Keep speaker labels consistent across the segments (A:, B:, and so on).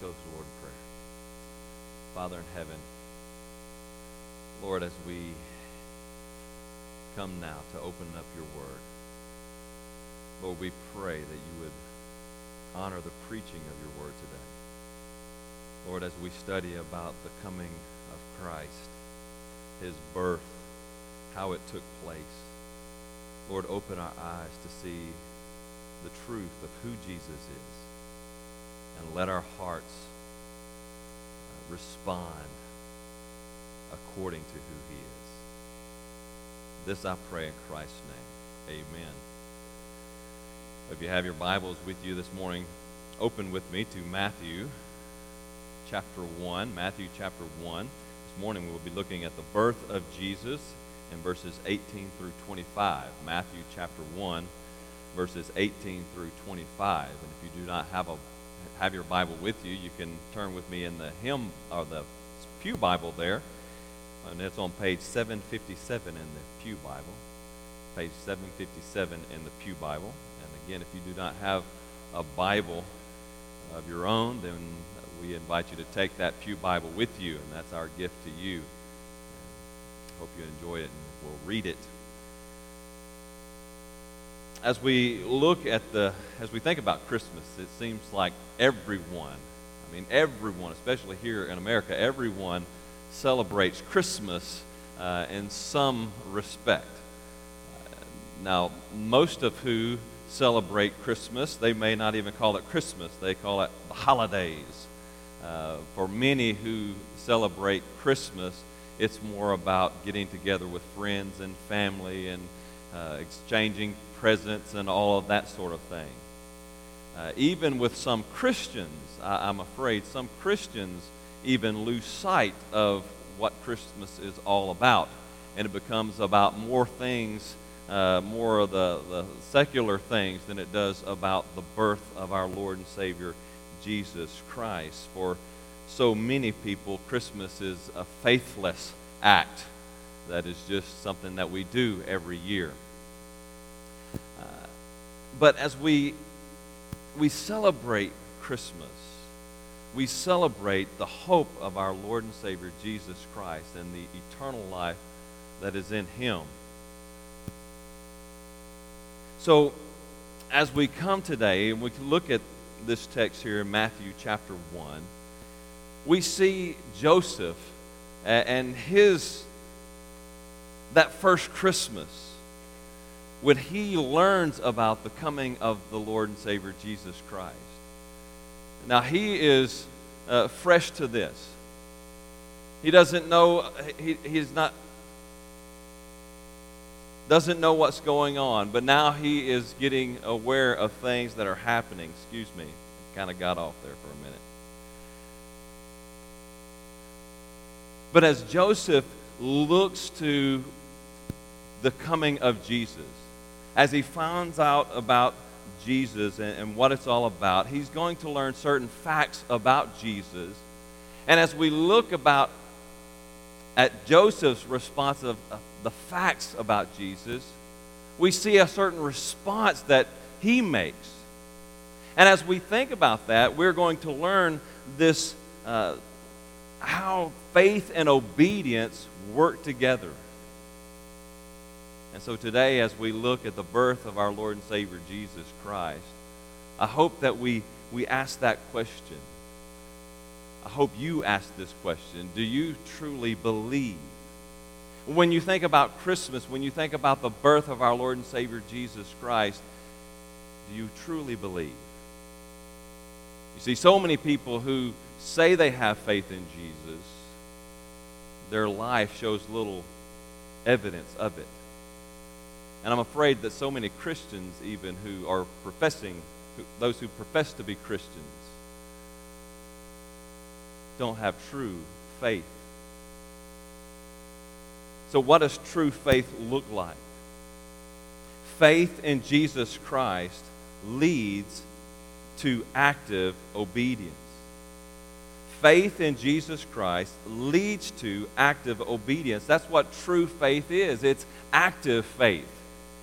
A: go to the Lord in prayer. Father in heaven, Lord, as we come now to open up your word, Lord, we pray that you would honor the preaching of your word today. Lord, as we study about the coming of Christ, his birth, how it took place, Lord, open our eyes to see the truth of who Jesus is. And let our hearts uh, respond according to who he is. This I pray in Christ's name. Amen. If you have your Bibles with you this morning, open with me to Matthew chapter 1. Matthew chapter 1. This morning we will be looking at the birth of Jesus in verses 18 through 25. Matthew chapter 1, verses 18 through 25. And if you do not have a have your Bible with you, you can turn with me in the hymn or the Pew Bible there. And it's on page 757 in the Pew Bible. Page 757 in the Pew Bible. And again, if you do not have a Bible of your own, then we invite you to take that Pew Bible with you, and that's our gift to you. Hope you enjoy it and we'll read it. As we look at the, as we think about Christmas, it seems like everyone, I mean, everyone, especially here in America, everyone celebrates Christmas uh, in some respect. Uh, now, most of who celebrate Christmas, they may not even call it Christmas, they call it the holidays. Uh, for many who celebrate Christmas, it's more about getting together with friends and family and uh, exchanging presents and all of that sort of thing. Uh, even with some Christians, I, I'm afraid some Christians even lose sight of what Christmas is all about. And it becomes about more things, uh, more of the, the secular things than it does about the birth of our Lord and Savior, Jesus Christ. For so many people, Christmas is a faithless act that is just something that we do every year. But as we, we celebrate Christmas, we celebrate the hope of our Lord and Savior Jesus Christ and the eternal life that is in Him. So, as we come today and we look at this text here in Matthew chapter 1, we see Joseph and his that first Christmas when he learns about the coming of the Lord and Savior Jesus Christ. Now he is uh, fresh to this. He doesn't know he, he's not doesn't know what's going on, but now he is getting aware of things that are happening. Excuse me, kind of got off there for a minute. But as Joseph looks to the coming of Jesus, as he finds out about Jesus and, and, what it's all about, he's going to learn certain facts about Jesus. And as we look about at Joseph's response of, of the facts about Jesus, we see a certain response that he makes. And as we think about that, we're going to learn this uh, how faith and obedience work together. And so today, as we look at the birth of our Lord and Savior Jesus Christ, I hope that we, we ask that question. I hope you ask this question Do you truly believe? When you think about Christmas, when you think about the birth of our Lord and Savior Jesus Christ, do you truly believe? You see, so many people who say they have faith in Jesus, their life shows little evidence of it. And I'm afraid that so many Christians, even who are professing, those who profess to be Christians, don't have true faith. So, what does true faith look like? Faith in Jesus Christ leads to active obedience. Faith in Jesus Christ leads to active obedience. That's what true faith is it's active faith,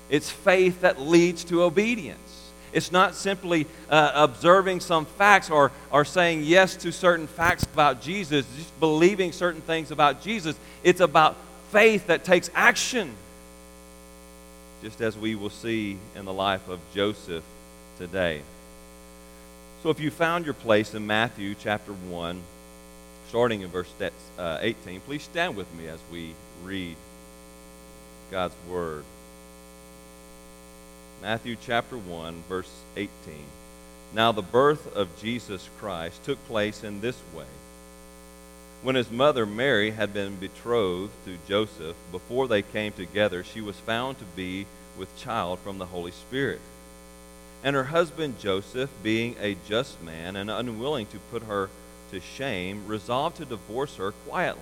A: it's faith that leads to obedience. It's not simply uh, observing some facts or, or saying yes to certain facts about Jesus, just believing certain things about Jesus. It's about faith that takes action, just as we will see in the life of Joseph today. So if you found your place in Matthew chapter 1, starting in verse uh, 18, please stand with me as we read God's Word. Matthew chapter 1, verse 18. Now, the birth of Jesus Christ took place in this way. When his mother Mary had been betrothed to Joseph, before they came together, she was found to be with child from the Holy Spirit. And her husband Joseph, being a just man and unwilling to put her to shame, resolved to divorce her quietly.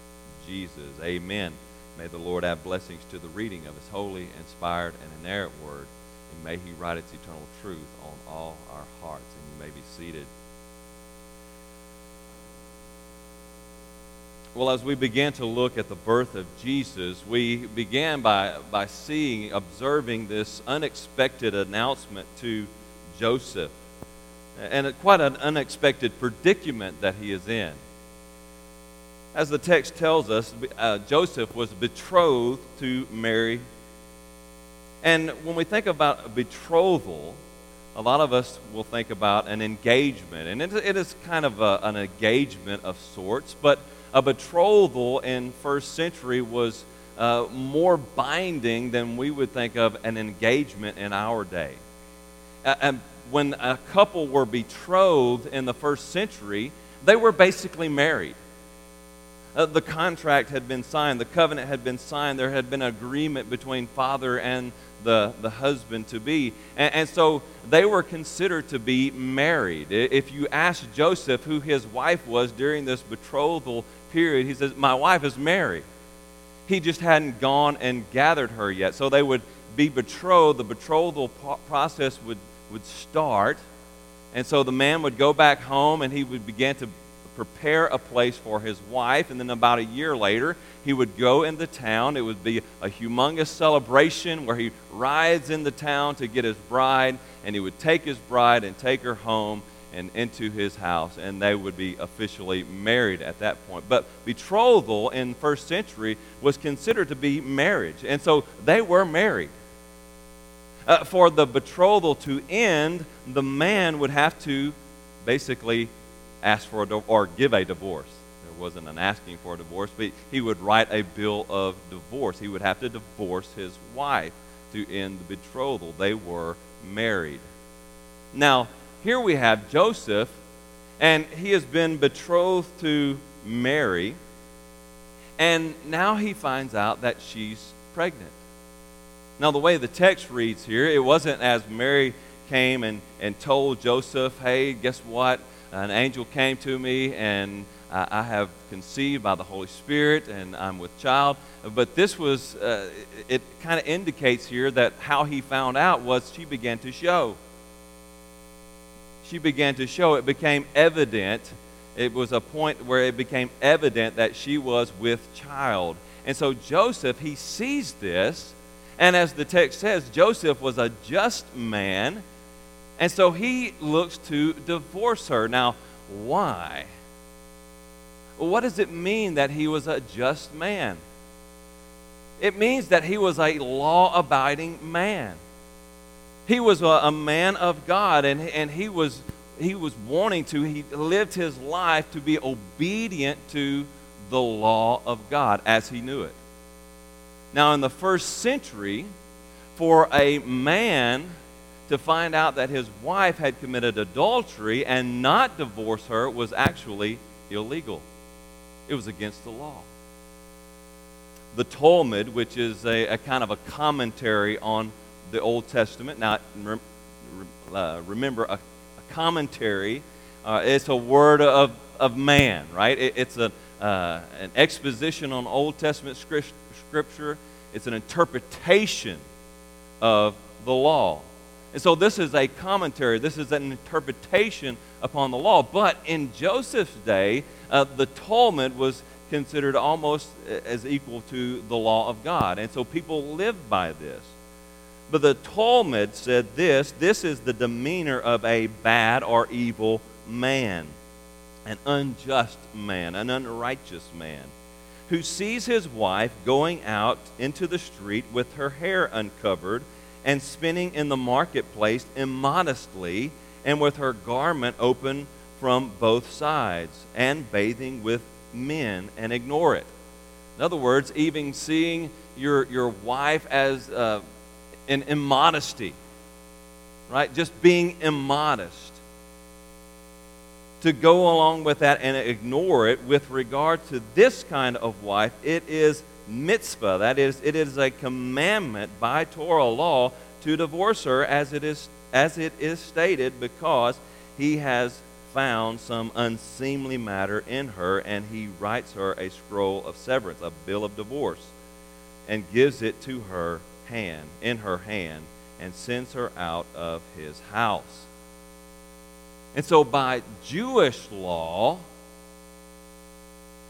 A: Jesus. Amen. May the Lord add blessings to the reading of his holy, inspired, and inerrant word, and may he write its eternal truth on all our hearts. And you may be seated. Well, as we began to look at the birth of Jesus, we began by, by seeing, observing this unexpected announcement to Joseph, and quite an unexpected predicament that he is in. As the text tells us, uh, Joseph was betrothed to Mary. And when we think about a betrothal, a lot of us will think about an engagement. And it, it is kind of a, an engagement of sorts, but a betrothal in first century was uh, more binding than we would think of an engagement in our day. And when a couple were betrothed in the first century, they were basically married. Uh, the contract had been signed, the covenant had been signed, there had been agreement between father and the, the husband to be. And, and, so they were considered to be married. If you ask Joseph who his wife was during this betrothal period, he says, My wife is Mary. He just hadn't gone and gathered her yet. So they would be betrothed. The betrothal process would, would start. And so the man would go back home and he would begin to prepare a place for his wife. And then about a year later, he would go into town. It would be a humongous celebration where he rides into town to get his bride. And he would take his bride and take her home and into his house, and they would be officially married at that point. But betrothal in first century was considered to be marriage, and so they were married. Uh, for the betrothal to end, the man would have to basically ask for a or give a divorce. There wasn't an asking for a divorce, but he would write a bill of divorce. He would have to divorce his wife to end the betrothal. They were married. Now, here we have Joseph, and he has been betrothed to Mary, and now he finds out that she's pregnant. Now, the way the text reads here, it wasn't as Mary came and, and told Joseph, hey, guess what? An angel came to me, and I, I have conceived by the Holy Spirit, and I'm with child. But this was, uh, it, it kind of indicates here that how he found out was she began to show she began to show, it became evident. It was a point where it became evident that she was with child. And so Joseph, he sees this. And as the text says, Joseph was a just man. And so he looks to divorce her. Now, why? What does it mean that he was a just man? It means that he was a law abiding man he was a, a man of God, and, and he was he was wanting to, he lived his life to be obedient to the law of God as he knew it. Now, in the first century, for a man to find out that his wife had committed adultery and not divorce her was actually illegal. It was against the law. The Talmud, which is a, a kind of a commentary on the Old Testament. Now, uh, remember, a, a commentary uh, it's a word of, of man, right? It, it's a, uh, an exposition on Old Testament scripture, it's an interpretation of the law. And so this is a commentary, this is an interpretation upon the law. But in Joseph's day, uh, the Talmud was considered almost as equal to the law of God. And so people lived by this. But the Talmud said this this is the demeanor of a bad or evil man, an unjust man, an unrighteous man, who sees his wife going out into the street with her hair uncovered and spinning in the marketplace immodestly and with her garment open from both sides and bathing with men and ignore it. In other words, even seeing your, your wife as uh, an immodesty, right? Just being immodest. To go along with that and ignore it with regard to this kind of wife, it is mitzvah. That is, it is a commandment by Torah law to divorce her as it is, as it is stated because he has found some unseemly matter in her and he writes her a scroll of severance, a bill of divorce, and gives it to her hand, in her hand, and sends her out of his house. And so by Jewish law,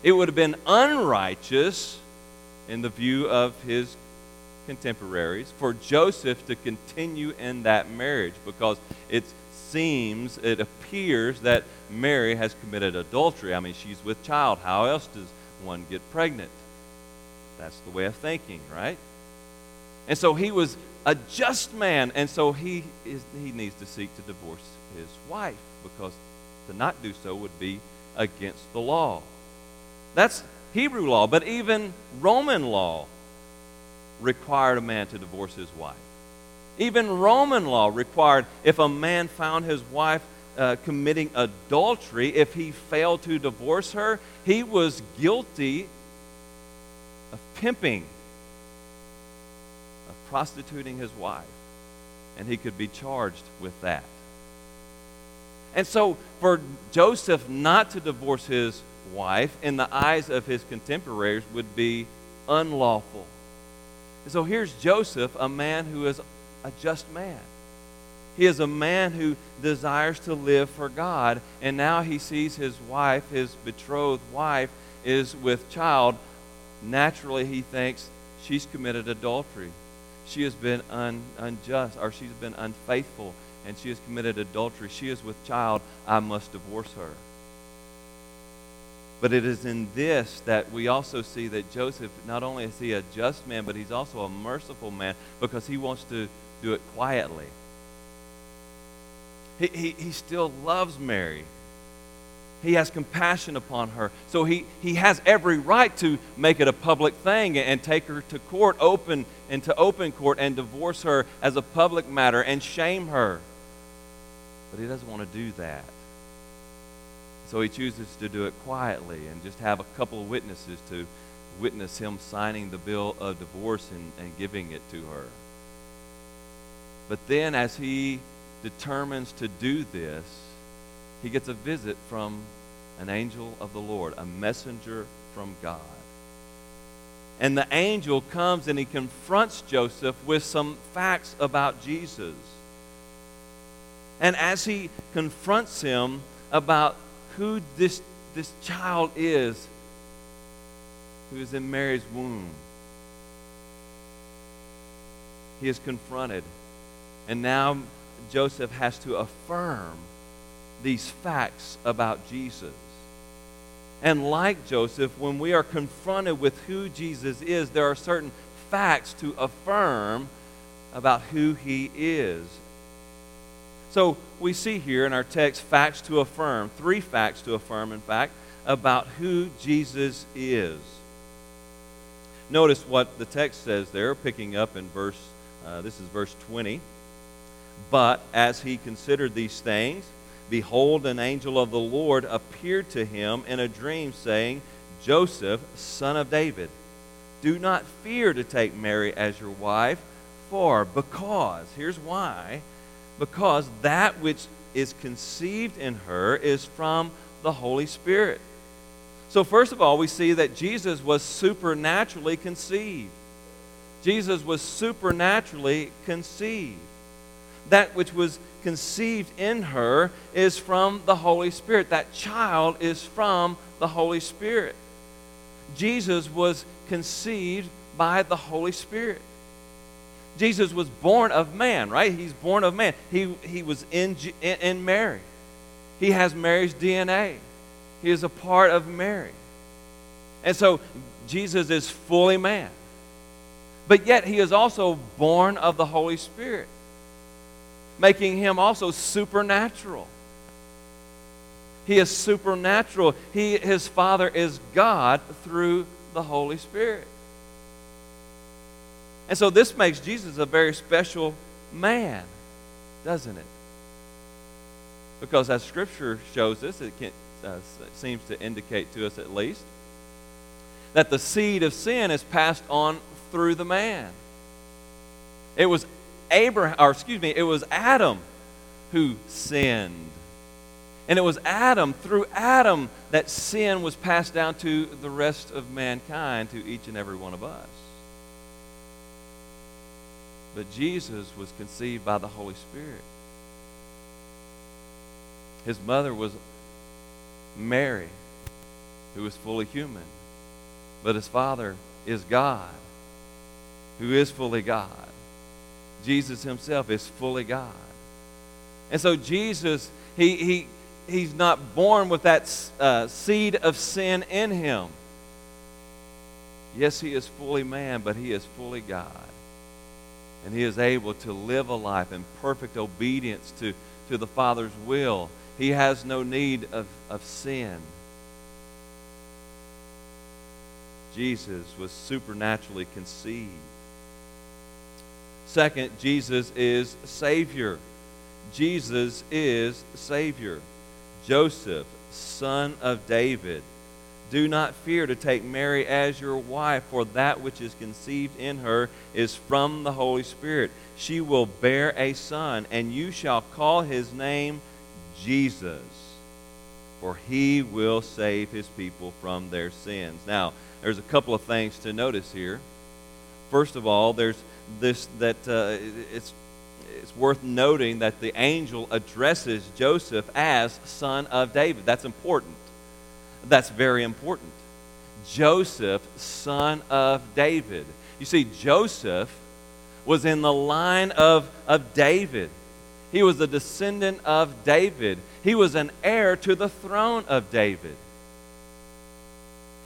A: it would have been unrighteous in the view of his contemporaries for Joseph to continue in that marriage because it seems, it appears that Mary has committed adultery. I mean, she's with child. How else does one get pregnant? That's the way of thinking, right? And so he was a just man, and so he, is, he needs to seek to divorce his wife because to not do so would be against the law. That's Hebrew law, but even Roman law required a man to divorce his wife. Even Roman law required if a man found his wife uh, committing adultery, if he failed to divorce her, he was guilty of pimping, of prostituting his wife, and he could be charged with that. And so, for Joseph not to divorce his wife in the eyes of his contemporaries would be unlawful. And so here's Joseph, a man who is a just man. He is a man who desires to live for God, and now he sees his wife, his betrothed wife, is with child. Naturally, he thinks she's committed adultery. She has been un, unjust, or she's been unfaithful, and she has committed adultery. She is with child. I must divorce her. But it is in this that we also see that Joseph, not only is he a just man, but he's also a merciful man because he wants to do it quietly. He, he, he still loves Mary. He has compassion upon her. So he, he has every right to make it a public thing and take her to court, open into open court, and divorce her as a public matter and shame her. But he doesn't want to do that. So he chooses to do it quietly and just have a couple of witnesses to witness him signing the bill of divorce and, and giving it to her. But then, as he determines to do this, he gets a visit from an angel of the Lord, a messenger from God. And the angel comes and he confronts Joseph with some facts about Jesus. And as he confronts him about who this, this child is who is in Mary's womb. He is confronted. And now Joseph has to affirm these facts about Jesus. And like Joseph, when we are confronted with who Jesus is, there are certain facts to affirm about who he is. So we see here in our text facts to affirm, three facts to affirm, in fact, about who Jesus is. Notice what the text says there, picking up in verse, uh, this is verse 20. But as he considered these things, behold, an angel of the Lord appeared to him in a dream, saying, Joseph, son of David, do not fear to take Mary as your wife, for, because, here's why, because that which is conceived in her is from the Holy Spirit. So, first of all, we see that Jesus was supernaturally conceived. Jesus was supernaturally conceived. That which was conceived in her is from the Holy Spirit. That child is from the Holy Spirit. Jesus was conceived by the Holy Spirit. Jesus was born of man, right? He's born of man. He, he was in, in Mary. He has Mary's DNA. He is a part of Mary. And so Jesus is fully man. But yet he is also born of the Holy Spirit, making him also supernatural. He is supernatural. He, his Father is God through the Holy Spirit. And so this makes Jesus a very special man, doesn't it? Because as Scripture shows us, it can, uh, seems to indicate to us at least, that the seed of sin is passed on through the man. It was Abraham, or excuse me, it was Adam who sinned. And it was Adam, through Adam, that sin was passed down to the rest of mankind, to each and every one of us. But Jesus was conceived by the Holy Spirit. His mother was Mary, who was fully human. But his father is God, who is fully God. Jesus himself is fully God. And so Jesus, he, he, he's not born with that uh, seed of sin in him. Yes, he is fully man, but he is fully God. And he is able to live a life in perfect obedience to, to the Father's will. He has no need of, of sin. Jesus was supernaturally conceived. Second, Jesus is Savior. Jesus is Savior. Joseph, son of David, do not fear to take Mary as your wife, for that which is conceived in her is from the Holy Spirit. She will bear a son, and you shall call his name Jesus, for he will save his people from their sins. Now, there's a couple of things to notice here. First of all, there's this that uh, it's it's worth noting that the angel addresses Joseph as son of David. That's important. That's very important. Joseph, son of David. You see, Joseph was in the line of, of David. He was a descendant of David. He was an heir to the throne of David.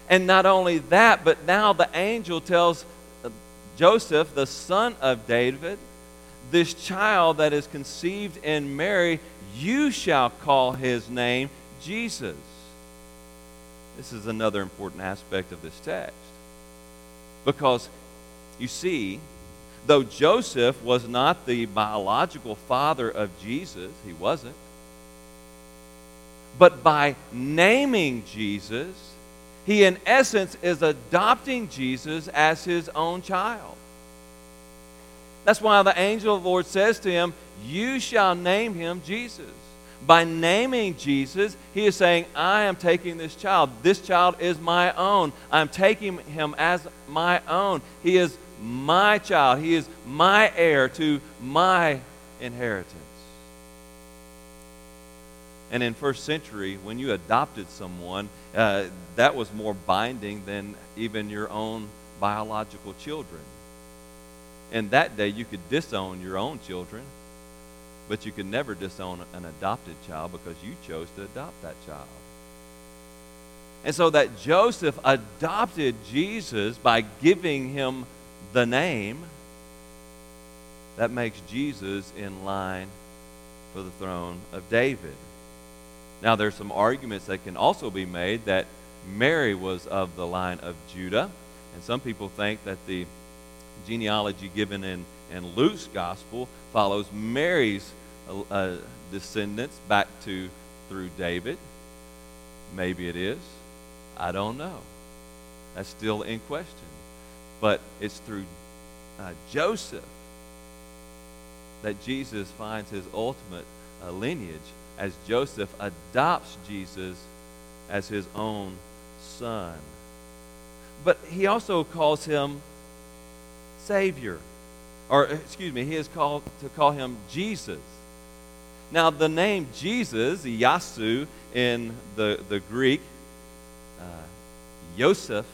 A: And not only that, but now the angel tells uh, Joseph, the son of David, this child that is conceived in Mary, you shall call his name Jesus. This is another important aspect of this text. Because you see, though Joseph was not the biological father of Jesus, he wasn't. But by naming Jesus, he, in essence, is adopting Jesus as his own child. That's why the angel of the Lord says to him, You shall name him Jesus. By naming Jesus, he is saying, I am taking this child. This child is my own. I'm taking him as my own. He is my child. He is my heir to my inheritance. And in first century, when you adopted someone, uh, that was more binding than even your own biological children. In that day, you could disown your own children, but you can never disown an adopted child because you chose to adopt that child. And so that Joseph adopted Jesus by giving him the name, that makes Jesus in line for the throne of David. Now, there's some arguments that can also be made that Mary was of the line of Judah, and some people think that the genealogy given in, in Luke's gospel follows Mary's uh descendants back to through David. Maybe it is. I don't know. That's still in question. But it's through uh, Joseph that Jesus finds his ultimate uh, lineage as Joseph adopts Jesus as his own son. But he also calls him Savior. Or, excuse me, he is called to call him Jesus. Now, the name Jesus, Yasu in the, the Greek, uh, Yosef,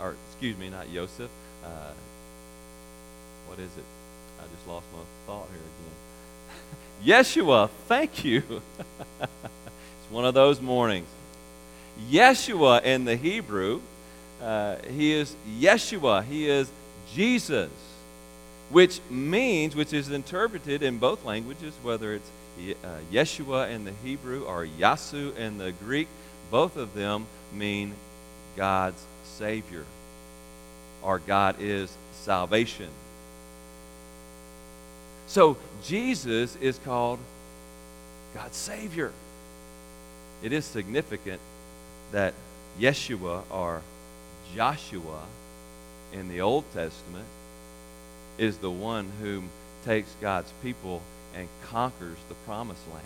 A: or excuse me, not Yosef, uh, what is it? I just lost my thought here again. Yeshua, thank you. it's one of those mornings. Yeshua in the Hebrew, uh, he is Yeshua, he is Jesus, which means, which is interpreted in both languages, whether it's uh, Yeshua in the Hebrew or Yasu in the Greek, both of them mean God's Savior, or God is salvation. So Jesus is called God's Savior. It is significant that Yeshua or Joshua in the Old Testament is the one whom takes God's people and conquers the promised land.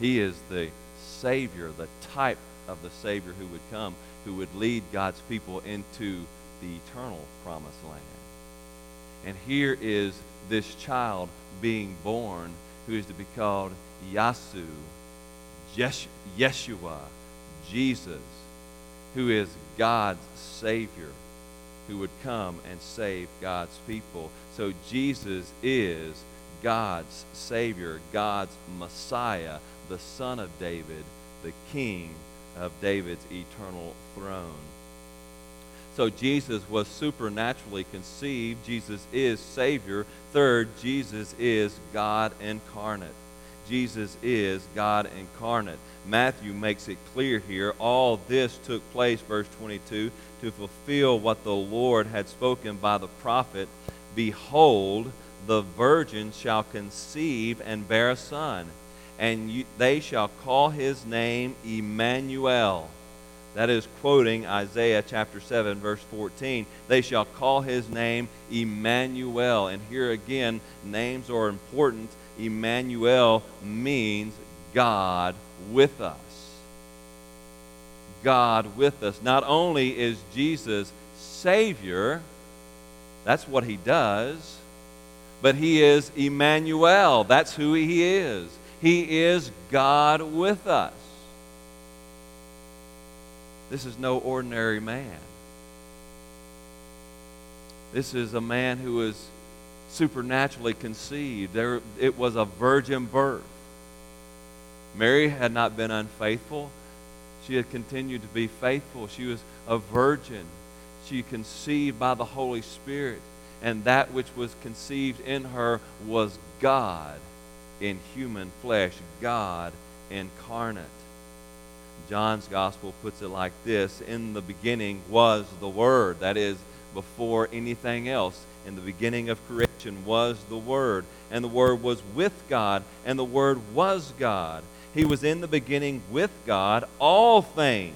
A: He is the Savior, the type of the Savior who would come, who would lead God's people into the eternal promised land. And here is this child being born who is to be called Yasu, Yeshua, Jesus, who is God's Savior, who would come and save God's people. So Jesus is God's Savior, God's Messiah, the Son of David, the King of David's eternal throne. So Jesus was supernaturally conceived. Jesus is Savior. Third, Jesus is God incarnate. Jesus is God incarnate. Matthew makes it clear here. All this took place, verse 22, to fulfill what the Lord had spoken by the prophet Behold, the virgin shall conceive and bear a son, and you, they shall call his name Emmanuel that is quoting Isaiah chapter 7, verse 14. They shall call his name Emmanuel. And here again, names are important. Emmanuel means God with us. God with us. Not only is Jesus Savior, that's what he does, but he is Emmanuel. That's who he is. He is God with us. This is no ordinary man. This is a man who was supernaturally conceived. There, it was a virgin birth. Mary had not been unfaithful. She had continued to be faithful. She was a virgin. She conceived by the Holy Spirit. And that which was conceived in her was God in human flesh, God incarnate. John's gospel puts it like this In the beginning was the Word. That is, before anything else. In the beginning of creation was the Word. And the Word was with God, and the Word was God. He was in the beginning with God. All things,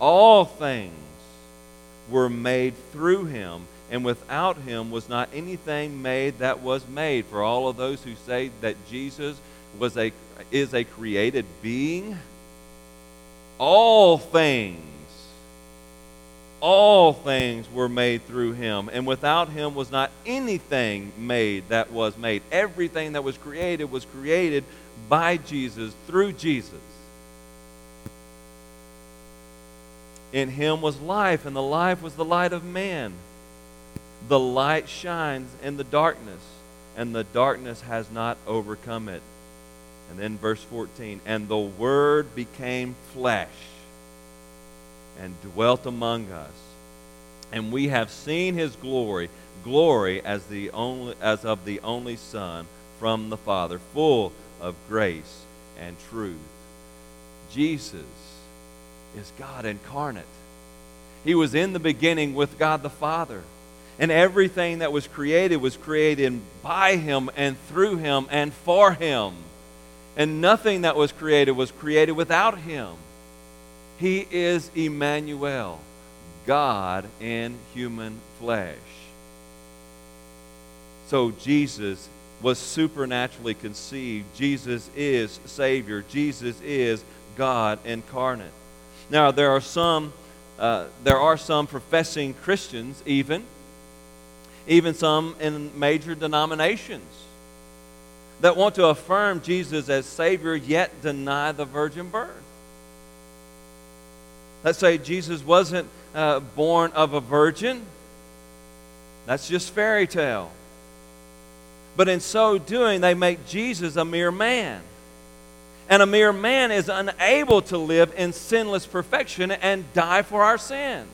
A: all things were made through him, and without him was not anything made that was made. For all of those who say that Jesus was a, is a created being. All things, all things were made through him, and without him was not anything made that was made. Everything that was created was created by Jesus, through Jesus. In him was life, and the life was the light of man. The light shines in the darkness, and the darkness has not overcome it. And then verse 14, and the Word became flesh and dwelt among us. and we have seen his glory, glory as the only as of the only Son from the Father, full of grace and truth. Jesus is God incarnate. He was in the beginning with God the Father. And everything that was created was created by him and through him and for him. And nothing that was created was created without him. He is Emmanuel, God in human flesh. So Jesus was supernaturally conceived. Jesus is Savior. Jesus is God incarnate. Now there are some, uh, there are some professing Christians even, even some in major denominations that want to affirm Jesus as Savior yet deny the virgin birth. Let's say Jesus wasn't uh, born of a virgin. That's just fairy tale. But in so doing, they make Jesus a mere man. And a mere man is unable to live in sinless perfection and die for our sins.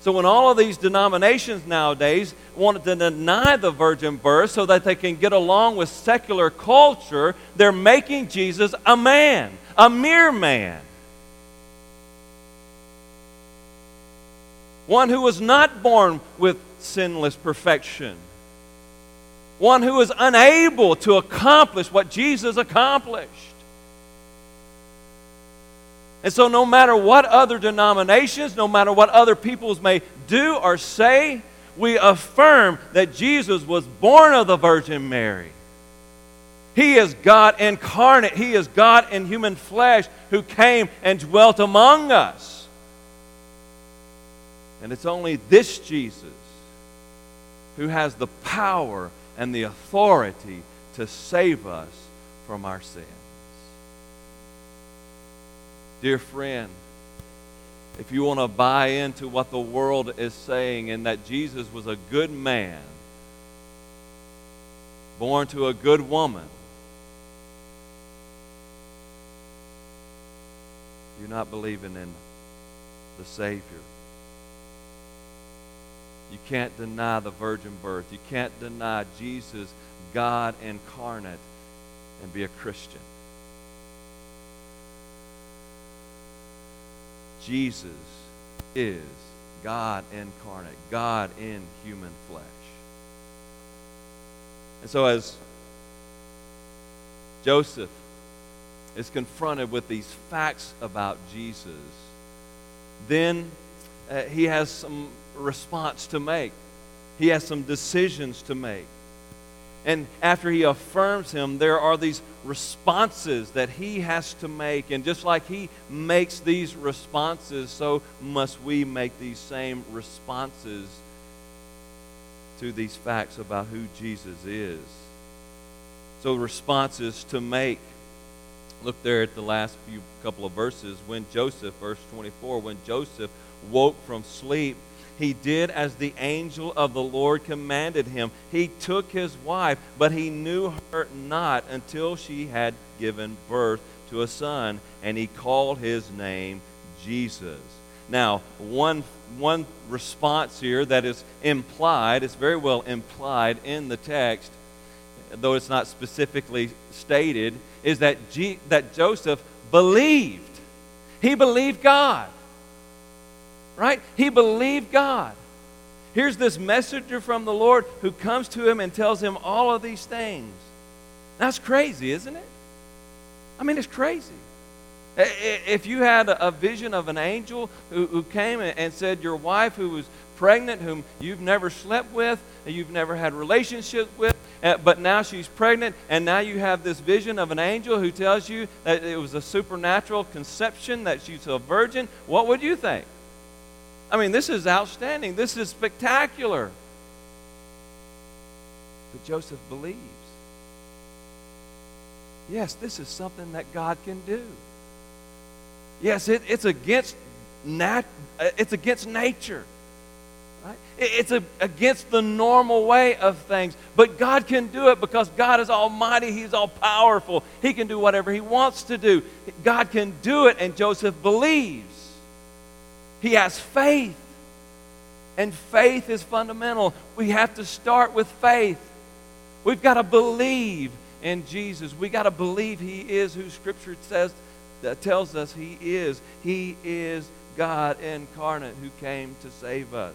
A: So, when all of these denominations nowadays want to deny the virgin birth so that they can get along with secular culture, they're making Jesus a man, a mere man. One who was not born with sinless perfection one who is unable to accomplish what Jesus accomplished. And so, no matter what other denominations, no matter what other peoples may do or say, we affirm that Jesus was born of the Virgin Mary. He is God incarnate. He is God in human flesh who came and dwelt among us. And it's only this Jesus who has the power and the authority to save us from our sins. Dear friend, if you want to buy into what the world is saying and that Jesus was a good man, born to a good woman, you're not believing in the Savior. You can't deny the virgin birth. You can't deny Jesus, God incarnate, and be a Christian. Jesus is God incarnate, God in human flesh. And so, as Joseph is confronted with these facts about Jesus, then uh, he has some response to make. He has some decisions to make. And after he affirms him, there are these responses that he has to make. And just like he makes these responses, so must we make these same responses to these facts about who Jesus is. So, responses to make. Look there at the last few couple of verses. When Joseph, verse 24, when Joseph woke from sleep, he did as the angel of the Lord commanded him. He took his wife, but he knew her not until she had given birth to a son, and he called his name Jesus. Now, one, one response here that is implied, it's very well implied in the text, though it's not specifically stated, is that, G, that Joseph believed. He believed God right? He believed God. Here's this messenger from the Lord who comes to him and tells him all of these things. That's crazy, isn't it? I mean, it's crazy. If you had a vision of an angel who, who came and said, Your wife who was pregnant, whom you've never slept with, you've never had relationships with, uh, but now she's pregnant, and now you have this vision of an angel who tells you that it was a supernatural conception, that she's a virgin, what would you think? I mean, this is outstanding. This is spectacular. But Joseph believes. Yes, this is something that God can do. Yes, it, it's against nat, uh, it's against nature. Right? It, it's a, against the normal way of things. But God can do it because God is almighty. He's all powerful. He can do whatever He wants to do. God can do it, and Joseph believes. He has faith. And faith is fundamental. We have to start with faith. We've got to believe in Jesus. We've got to believe He is who Scripture says that tells us He is. He is God incarnate who came to save us.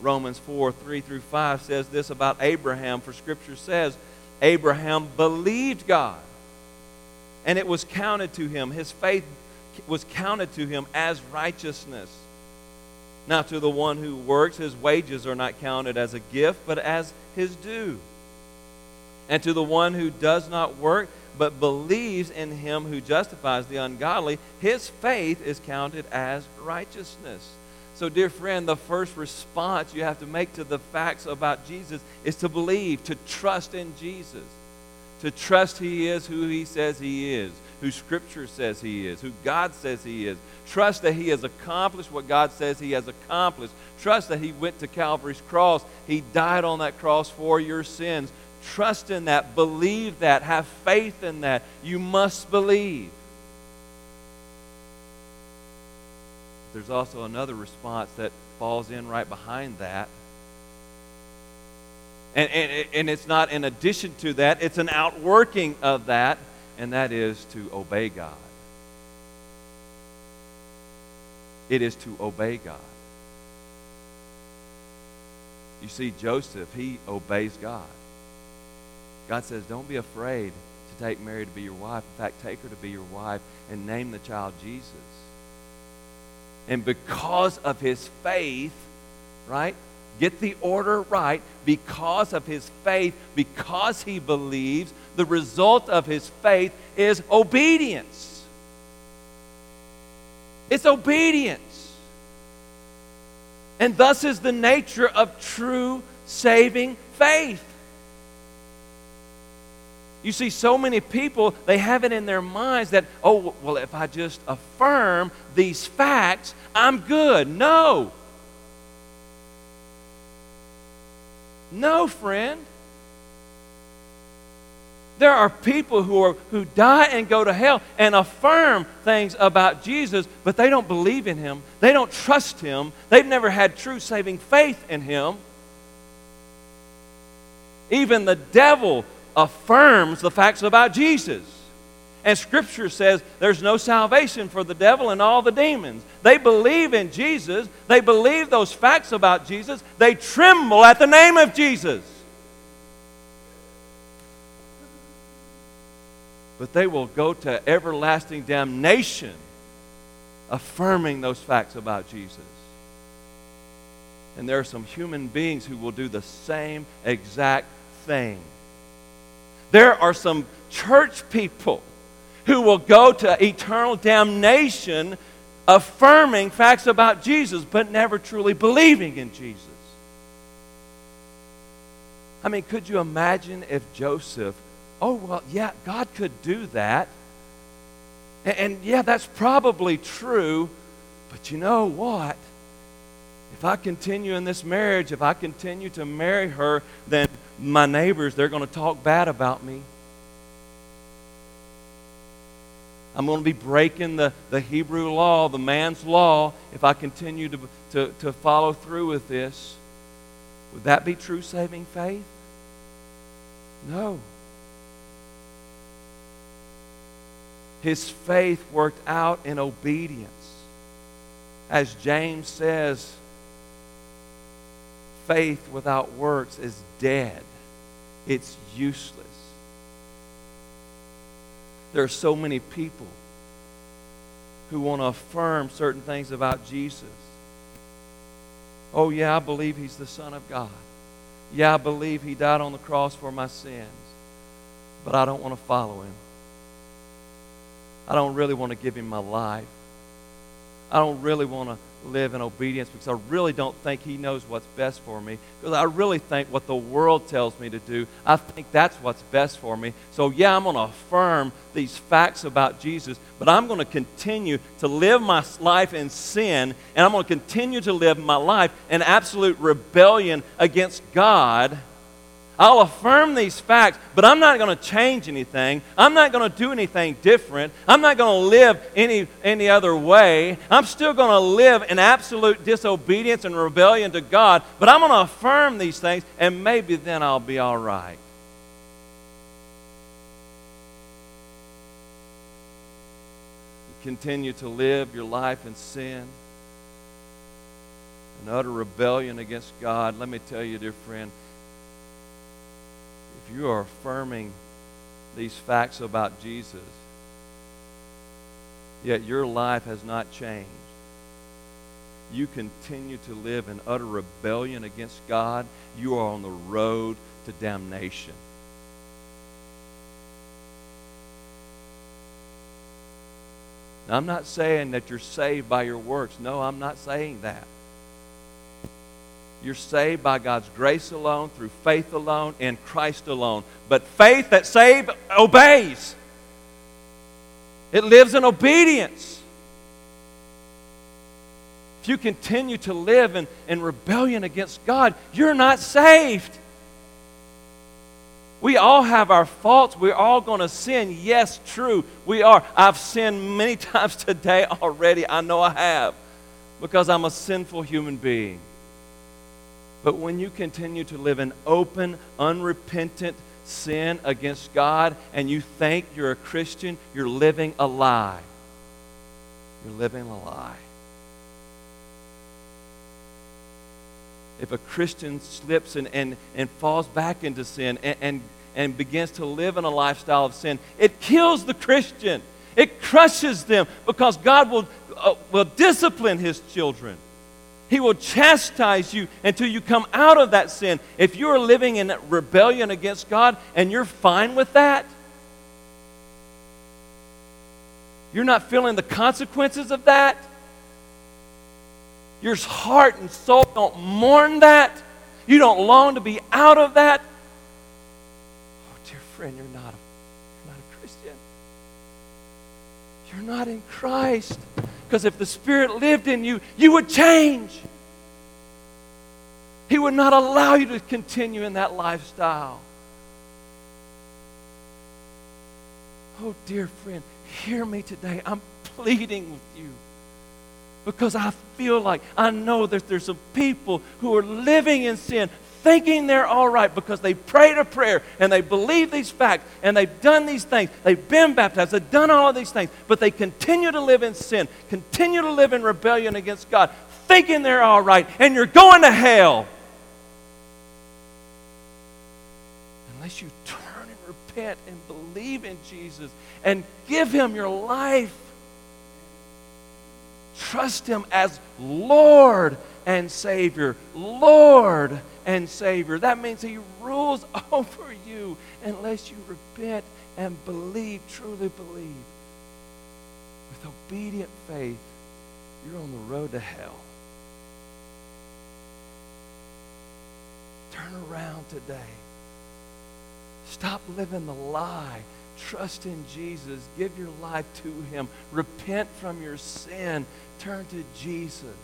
A: Romans 4 3 through 5 says this about Abraham, for Scripture says, Abraham believed God, and it was counted to him. His faith was counted to him as righteousness. Now, to the one who works, his wages are not counted as a gift, but as his due. And to the one who does not work, but believes in him who justifies the ungodly, his faith is counted as righteousness. So, dear friend, the first response you have to make to the facts about Jesus is to believe, to trust in Jesus, to trust He is who He says He is, who Scripture says He is, who God says He is. Trust that He has accomplished what God says He has accomplished. Trust that He went to Calvary's cross, He died on that cross for your sins. Trust in that, believe that, have faith in that. You must believe. there's also another response that falls in right behind that. And, and, and it's not in addition to that, it's an outworking of that, and that is to obey God. It is to obey God. You see, Joseph, he obeys God. God says, Don't be afraid to take Mary to be your wife. In fact, take her to be your wife and name the child Jesus. And because of his faith, right? Get the order right. Because of his faith, because he believes, the result of his faith is obedience. It's obedience. And thus is the nature of true saving faith. You see, so many people, they have it in their minds that, oh, well, if I just affirm these facts, I'm good. No. No, friend. There are people who, are, who die and go to hell and affirm things about Jesus, but they don't believe in him. They don't trust him. They've never had true saving faith in him. Even the devil affirms the facts about Jesus. And Scripture says there's no salvation for the devil and all the demons. They believe in Jesus, they believe those facts about Jesus, they tremble at the name of Jesus. But they will go to everlasting damnation affirming those facts about Jesus. And there are some human beings who will do the same exact thing. There are some church people who will go to eternal damnation affirming facts about Jesus, but never truly believing in Jesus. I mean, could you imagine if Joseph, oh, well, yeah, God could do that. And, and yeah, that's probably true, but you know what? If I continue in this marriage, if I continue to marry her, then my neighbors, they're going to talk bad about me. I'm going to be breaking the, the Hebrew law, the man's law, if I continue to, to, to follow through with this. Would that be true saving faith? No. His faith worked out in obedience. As James says, faith without works is dead, it's useless. There are so many people who want to affirm certain things about Jesus. Oh, yeah, I believe he's the Son of God. Yeah, I believe he died on the cross for my sins. But I don't want to follow him. I don't really want to give him my life. I don't really want to live in obedience because I really don't think He knows what's best for me. Because I really think what the world tells me to do, I think that's what's best for me. So, yeah, I'm going to affirm these facts about Jesus, but I'm going to continue to live my life in sin, and I'm going to continue to live my life in absolute rebellion against God I'll affirm these facts, but I'm not going to change anything. I'm not going to do anything different. I'm not going to live any, any other way. I'm still going to live in absolute disobedience and rebellion to God, but I'm going to affirm these things, and maybe then I'll be all right. Continue to live your life in sin and utter rebellion against God. Let me tell you, dear friend if you are affirming these facts about Jesus, yet your life has not changed, you continue to live in utter rebellion against God, you are on the road to damnation. Now, I'm not saying that you're saved by your works. No, I'm not saying that. You're saved by God's grace alone, through faith alone, in Christ alone. But faith that saves obeys, it lives in obedience. If you continue to live in, in rebellion against God, you're not saved. We all have our faults. We're all going to sin. Yes, true. We are. I've sinned many times today already. I know I have because I'm a sinful human being. But when you continue to live in open, unrepentant sin against God and you think you're a Christian, you're living a lie. You're living a lie. If a Christian slips and, and, and falls back into sin and, and, and begins to live in a lifestyle of sin, it kills the Christian. It crushes them because God will, uh, will discipline his children. He will chastise you until you come out of that sin. If you are living in rebellion against God and you're fine with that, you're not feeling the consequences of that, your heart and soul don't mourn that, you don't long to be out of that. Oh, dear friend, you're not a, you're not a Christian. You're not in Christ. Because if the Spirit lived in you, you would change. He would not allow you to continue in that lifestyle. Oh, dear friend, hear me today. I'm pleading with you because I feel like I know that there's some people who are living in sin, thinking they're all right because they prayed a prayer and they believe these facts and they've done these things. They've been baptized, they've done all of these things, but they continue to live in sin, continue to live in rebellion against God, thinking they're all right, and you're going to hell. Unless you turn and repent and believe in Jesus and give Him your life. Trust Him as Lord and Savior. Lord and Savior. That means He rules over you unless you repent and believe, truly believe. With obedient faith, you're on the road to hell. Turn around today. Stop living the lie. Trust in Jesus. Give your life to Him. Repent from your sin. Turn to Jesus.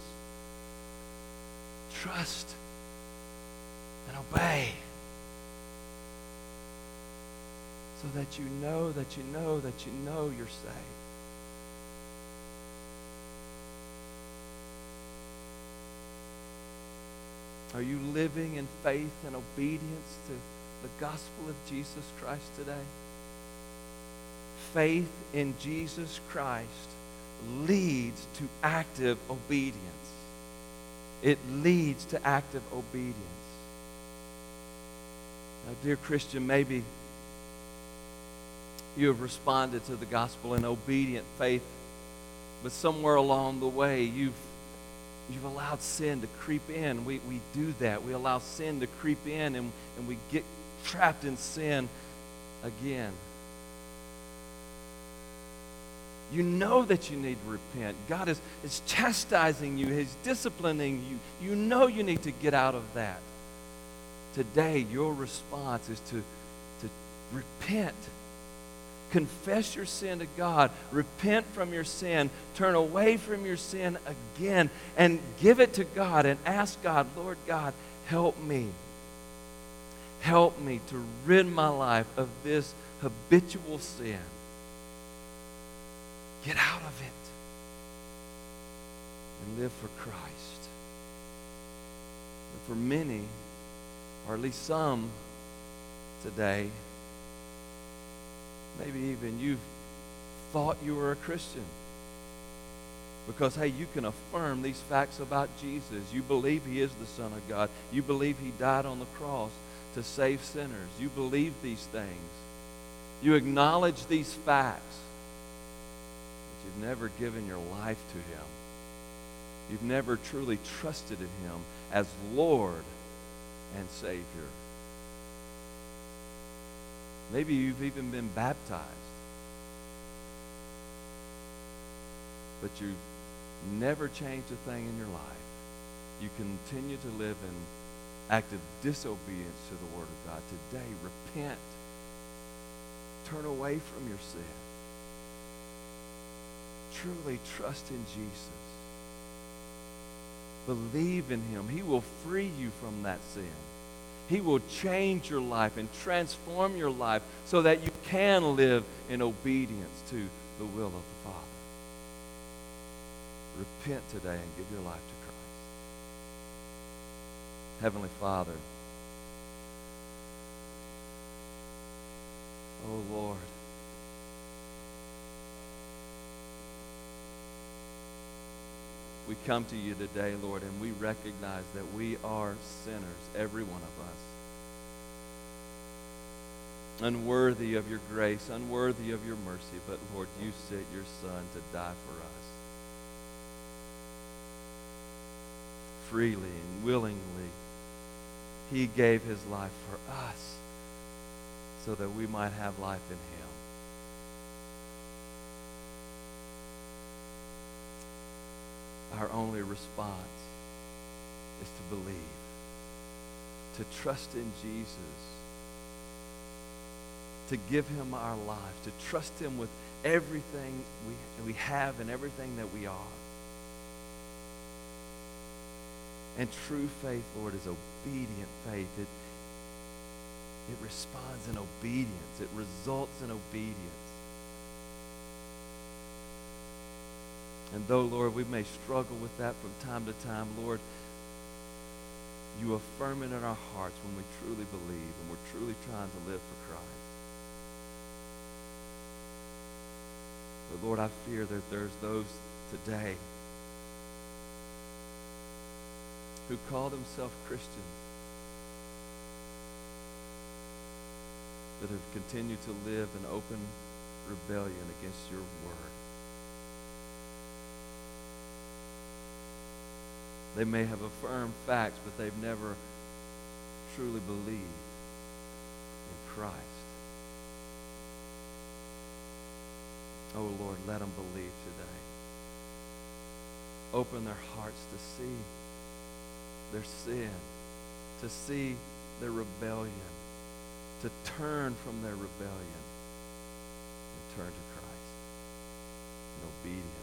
A: Trust and obey. So that you know that you know that you know you're saved. Are you living in faith and obedience to the gospel of Jesus Christ today? Faith in Jesus Christ leads to active obedience. It leads to active obedience. Now, dear Christian, maybe you have responded to the gospel in obedient faith, but somewhere along the way you've you've allowed sin to creep in. We, we do that. We allow sin to creep in and, and we get trapped in sin again. You know that you need to repent. God is, is chastising you, He's disciplining you. You know you need to get out of that. Today, your response is to, to repent. Confess your sin to God. Repent from your sin. Turn away from your sin again and give it to God and ask God, Lord God, help me. help me to rid my life of this habitual sin. Get out of it and live for Christ. But for many, or at least some today, maybe even you've thought you were a Christian. Because, hey, you can affirm these facts about Jesus. You believe he is the Son of God. You believe he died on the cross to save sinners. You believe these things. You acknowledge these facts. But you've never given your life to him. You've never truly trusted in him as Lord and Savior. Maybe you've even been baptized. But you've never changed a thing in your life. You continue to live in active disobedience to the Word of God. Today, repent. Turn away from your sin. Truly trust in Jesus. Believe in Him. He will free you from that sin. He will change your life and transform your life so that you can live in obedience to the will of the Father. Repent today and give your life to Christ. Heavenly Father, oh Lord, we come to you today, Lord, and we recognize that we are sinners, every one of us. Unworthy of your grace, unworthy of your mercy, but Lord, you sent your Son to die for us. Freely and willingly, he gave his life for us so that we might have life in him. Our only response is to believe, to trust in Jesus, to give him our life, to trust him with everything we, we have and everything that we are. And true faith, Lord, is obedient faith. It, it responds in obedience. It results in obedience. And though, Lord, we may struggle with that from time to time, Lord, you affirm it in our hearts when we truly believe and we're truly trying to live for Christ. But Lord, I fear that there's those today who call themselves Christians that have continued to live in open rebellion against your word. They may have affirmed facts, but they've never truly believed in Christ. Oh, Lord, let them believe today. Open their hearts to see their sin, to see their rebellion, to turn from their rebellion and turn to Christ in obedience.